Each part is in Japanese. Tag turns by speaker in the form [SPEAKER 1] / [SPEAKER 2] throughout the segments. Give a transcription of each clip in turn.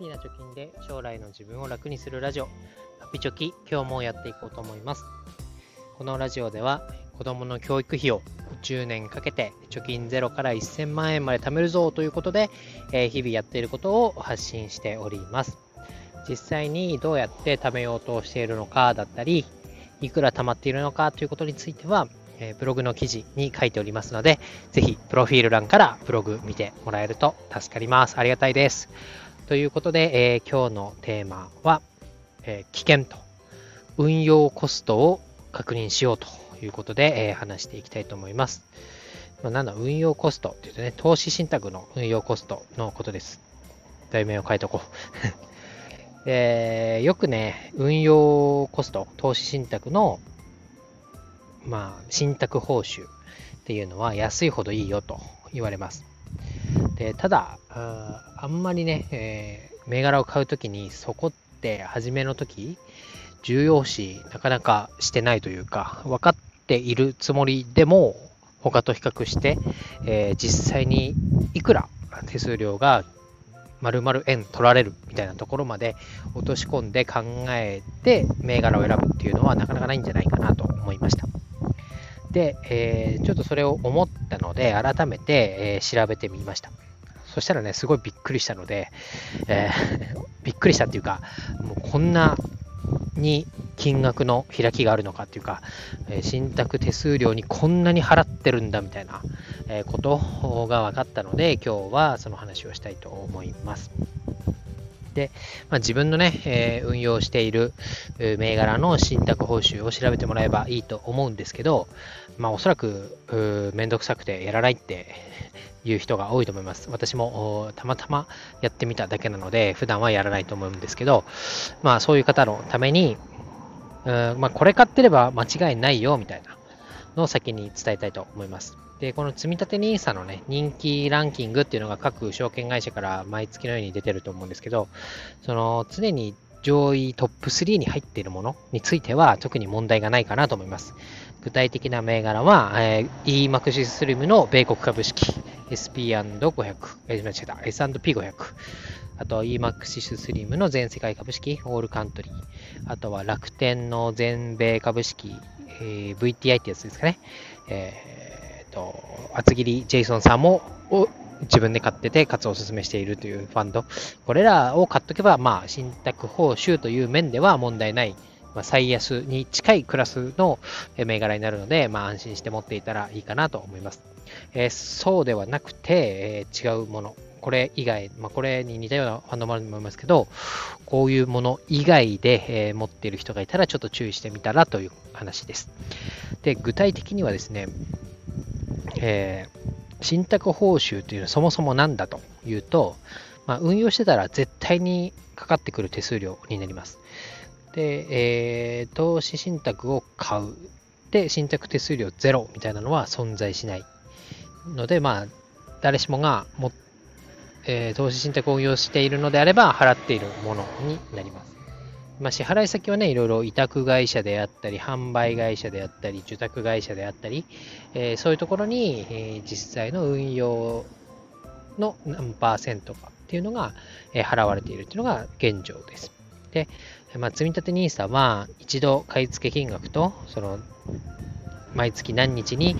[SPEAKER 1] ピーな貯金で将来の自分を楽にするラジオ、ハピチョキ、今日もやっていこうと思います。このラジオでは、子供の教育費を10年かけて貯金ゼロから1000万円まで貯めるぞということで、えー、日々やっていることを発信しております。実際にどうやって貯めようとしているのかだったり、いくら貯まっているのかということについては、えブログの記事に書いておりますので、ぜひプロフィール欄からブログ見てもらえると助かります。ありがたいです。ということで、えー、今日のテーマは、えー、危険と運用コストを確認しようということで、えー、話していきたいと思います。まあ、なんだ、運用コストって言うとね、投資信託の運用コストのことです。題名を変えとこう。えー、よくね、運用コスト、投資信託のまあ、信託報酬っていうのは安いほどいいよと言われます。でただあ、んまりね、えー、銘柄を買うときにそこって初めの時重要視なかなかしてないというか、分かっているつもりでも他と比較して、えー、実際にいくら手数料が丸々円取られるみたいなところまで落とし込んで考えて銘柄を選ぶっていうのはなかなかないんじゃないかなと思いました。で、えー、ちょっとそれを思ったので、改めて、えー、調べてみました。そしたらね、すごいびっくりしたので、えー、びっくりしたっていうか、もうこんなに金額の開きがあるのかっていうか、え信託手数料にこんなに払ってるんだみたいな、えことが分かったので、今日はその話をしたいと思います。で、まあ、自分のね、えー、運用している銘柄の信託報酬を調べてもらえばいいと思うんですけど、まあ、おそらくめんどくさくてやらないって いう人が多いと思います。私もたまたまやってみただけなので、普段はやらないと思うんですけど、まあそういう方のために、うんまあ、これ買ってれば間違いないよみたいなのを先に伝えたいと思います。で、この積立 NISA のね、人気ランキングっていうのが各証券会社から毎月のように出てると思うんですけど、その常に上位トップ3に入っているものについては特に問題がないかなと思います。具体的な銘柄は、えー、EMAXIS SLIM の米国株式、SP&500、えー、間違えた、S&P500、あと EMAXIS SLIM の全世界株式、オールカントリー、あとは楽天の全米株式、えー、VTI ってやつですかね。えーと、厚切りジェイソンさんも自分で買ってて、かつお勧めしているというファンド。これらを買っとけば、まあ、信託報酬という面では問題ない、まあ、最安に近いクラスの銘柄になるので、まあ、安心して持っていたらいいかなと思います。えー、そうではなくて、えー、違うもの。これ以外、まあ、これに似たようなファンドもあると思いますけど、こういうもの以外で、えー、持っている人がいたらちょっと注意してみたらという話です。で、具体的にはですね、えー、信託報酬というのはそもそも何だというと、まあ、運用してたら絶対にかかってくる手数料になります。で、えー、投資信託を買う。で、信託手数料ゼロみたいなのは存在しないので、まあ、誰しもがも、えー、投資信託を運用しているのであれば払っているものになります。まあ、支払い先はね、いろいろ委託会社であったり、販売会社であったり、受託会社であったり、えー、そういうところに、えー、実際の運用の何パーセントかっていうのが、えー、払われているっていうのが現状です。で、まあ、積立 NISA は一度買い付け金額と、その毎月何日に、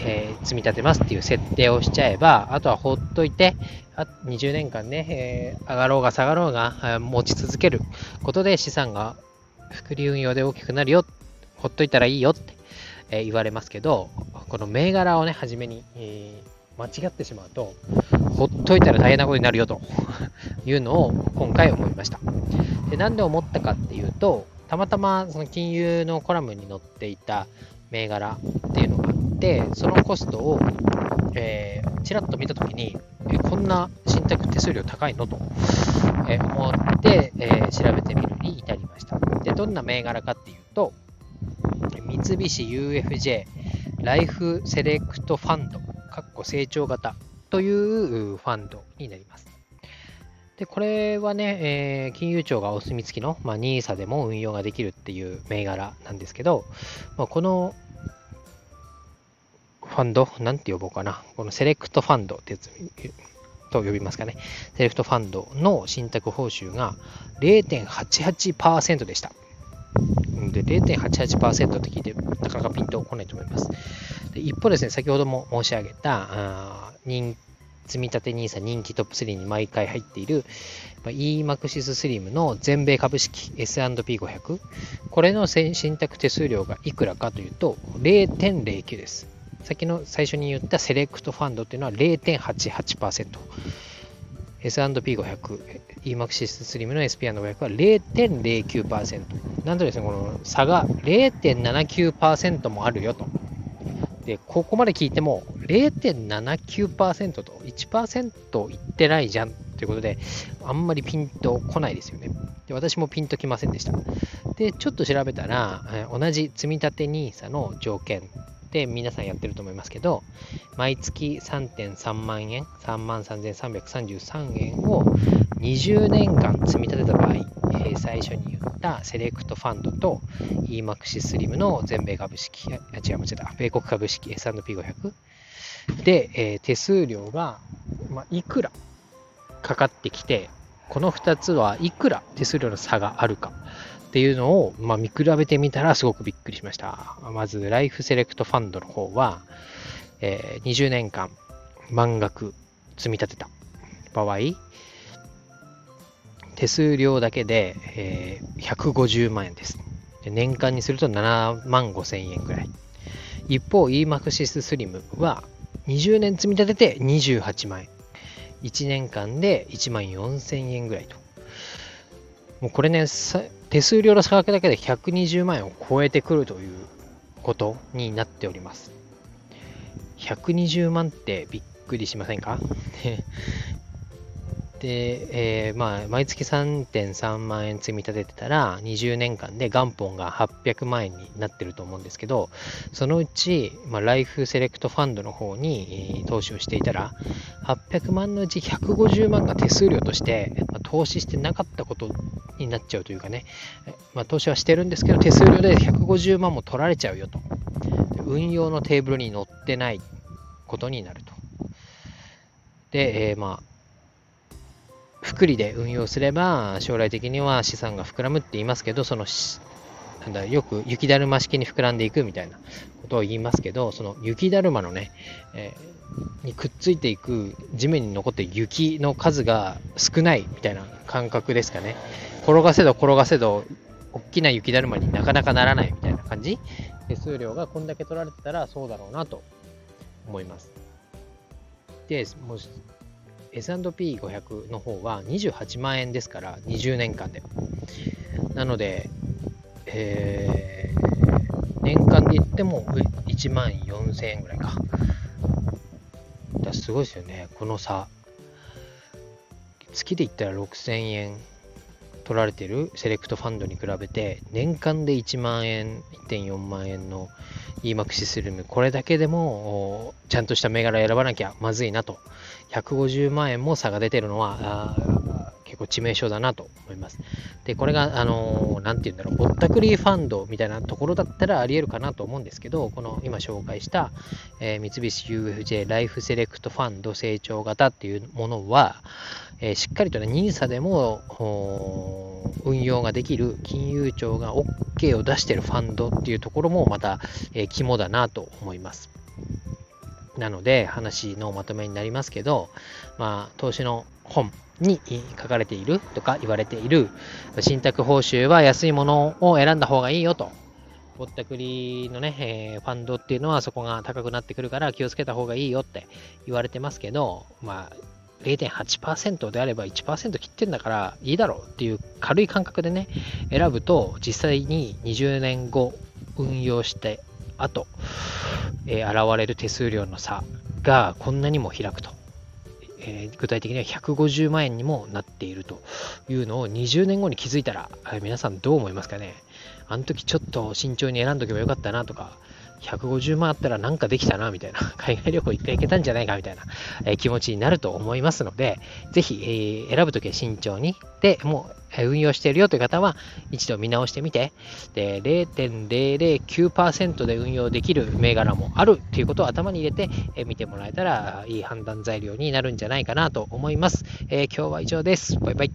[SPEAKER 1] えー、積み立てますっていう設定をしちゃえば、あとは放っといて、あ20年間ね、えー、上がろうが下がろうが持ち続けることで資産が複利運用で大きくなるよ、ほっといたらいいよって、え、言われますけど、この銘柄をね、初めに、え間違ってしまうと、ほっといたら大変なことになるよと いうのを今回思いました。でなんで思ったかっていうと、たまたまその金融のコラムに載っていた銘柄っていうのがて、そのコストを、えー、ちらっと見たときに、えこんな信託手数料高いの？と、え思って、え、調べてみるに至りました。で、どんな銘柄かっていうと、三菱 UFJ ライフセレクトファンド、かっこ成長型というファンドになります。で、これはね、えー、金融庁がお墨付きの、ま、NISA でも運用ができるっていう銘柄なんですけど、まあ、このファンド、なんて呼ぼうかな。このセレクトファンドってやつ、と呼びますかね、セレクトファンドの信託報酬が0.88%でした。で、0.88%って聞いて、なかなかピンとこないと思います。で一方ですね、先ほども申し上げた、あ人積立 NISA 人気トップ3に毎回入っている、まあ、EMAXIS SLIM の全米株式 S&P500 これの信託手数料がいくらかというと0.09です。先の最初に言ったセレクトファンドっていうのは0.88%。S&P500、EMAXIS SLIM の SP&500 は0.09%。なんとですね、この差が0.79%もあるよと。で、ここまで聞いても0.79%と1%いってないじゃんということで、あんまりピンとこないですよね。で私もピンときませんでした。で、ちょっと調べたら、同じ積立 NISA の条件で皆さんやってると思いますけど、毎月3.3万円、3万3333円を20年間積み立てた場合、え、最初に言ったセレクトファンドと EMAXI SLIM の全米株式、あ、違う、間違えた、米国株式 S&P500 で、えー、手数料が、まあ、いくらかかってきて、この2つはいくら手数料の差があるか。っていうのを、まあ、見比べてみたらすごくびっくりしました。まず、ライフセレクトファンドの方は、えー、20年間満額積み立てた場合、手数料だけで、えー、150万円です。で年間にすると7万5千円ぐらい。一方、EMAXIS SLIM は20年積み立てて28万円。1年間で1万4千円ぐらいと。もうこれね、手数料の差額だけで120万円を超えてくるということになっております。120万ってびっくりしませんか？で、えー、まあ、毎月3.3万円積み立ててたら、20年間で元本が800万円になってると思うんですけど、そのうち、まあ、ライフセレクトファンドの方に投資をしていたら、800万のうち150万が手数料として、まあ、投資してなかったことになっちゃうというかね、まあ、投資はしてるんですけど、手数料で150万も取られちゃうよと。運用のテーブルに載ってないことになると。で、えー、まあ、福利で運用すれば、将来的には資産が膨らむって言いますけど、その、なんだ、よく雪だるま式に膨らんでいくみたいなことを言いますけど、その雪だるまのね、えー、にくっついていく地面に残って雪の数が少ないみたいな感覚ですかね。転がせど転がせど、大きな雪だるまになかなかならないみたいな感じ。手数料がこんだけ取られてたらそうだろうなと思います。で、もう S&P500 の方は28万円ですから、20年間で。なので、えー、年間で言っても1万4000円ぐらいか。だすごいですよね、この差。月で言ったら6000円取られてるセレクトファンドに比べて、年間で1万円、1.4万円の EMAX スルム、これだけでもちゃんとした銘柄選ばなきゃまずいなと。150万円も差が出てるのは、結構致命傷だなと思います。で、これが、あのー、て言うんだろう、ぼったくりファンドみたいなところだったらあり得るかなと思うんですけど、この今紹介した、えー、三菱 UFJ ライフセレクトファンド成長型っていうものは、えー、しっかりとね、NISA でも運用ができる金融庁が OK k を出してるファンドっていうところもまた、えー、肝だなと思います。なので、話のまとめになりますけど、まあ、投資の本に書かれているとか言われている、信託報酬は安いものを選んだ方がいいよと。ぼったくりのね、えー、ファンドっていうのはそこが高くなってくるから気をつけた方がいいよって言われてますけど、まあ、0.8%であれば1%切ってんだからいいだろうっていう軽い感覚でね、選ぶと実際に20年後運用して後、えー、現れる手数料の差がこんなにも開くと。えー、具体的には150万円にもなっているというのを20年後に気づいたら、皆さんどう思いますかねあの時ちょっと慎重に選んどけばよかったなとか、150万あったらなんかできたなみたいな、海外旅行1回行けたんじゃないかみたいな、え、気持ちになると思いますので、ぜひ、え、選ぶときは慎重に、で、もう、運用しているよという方は一度見直してみて、で0.009%で運用できる銘柄もあるということを頭に入れて、え見てもらえたらいい判断材料になるんじゃないかなと思います。え、今日は以上です。バイバイ。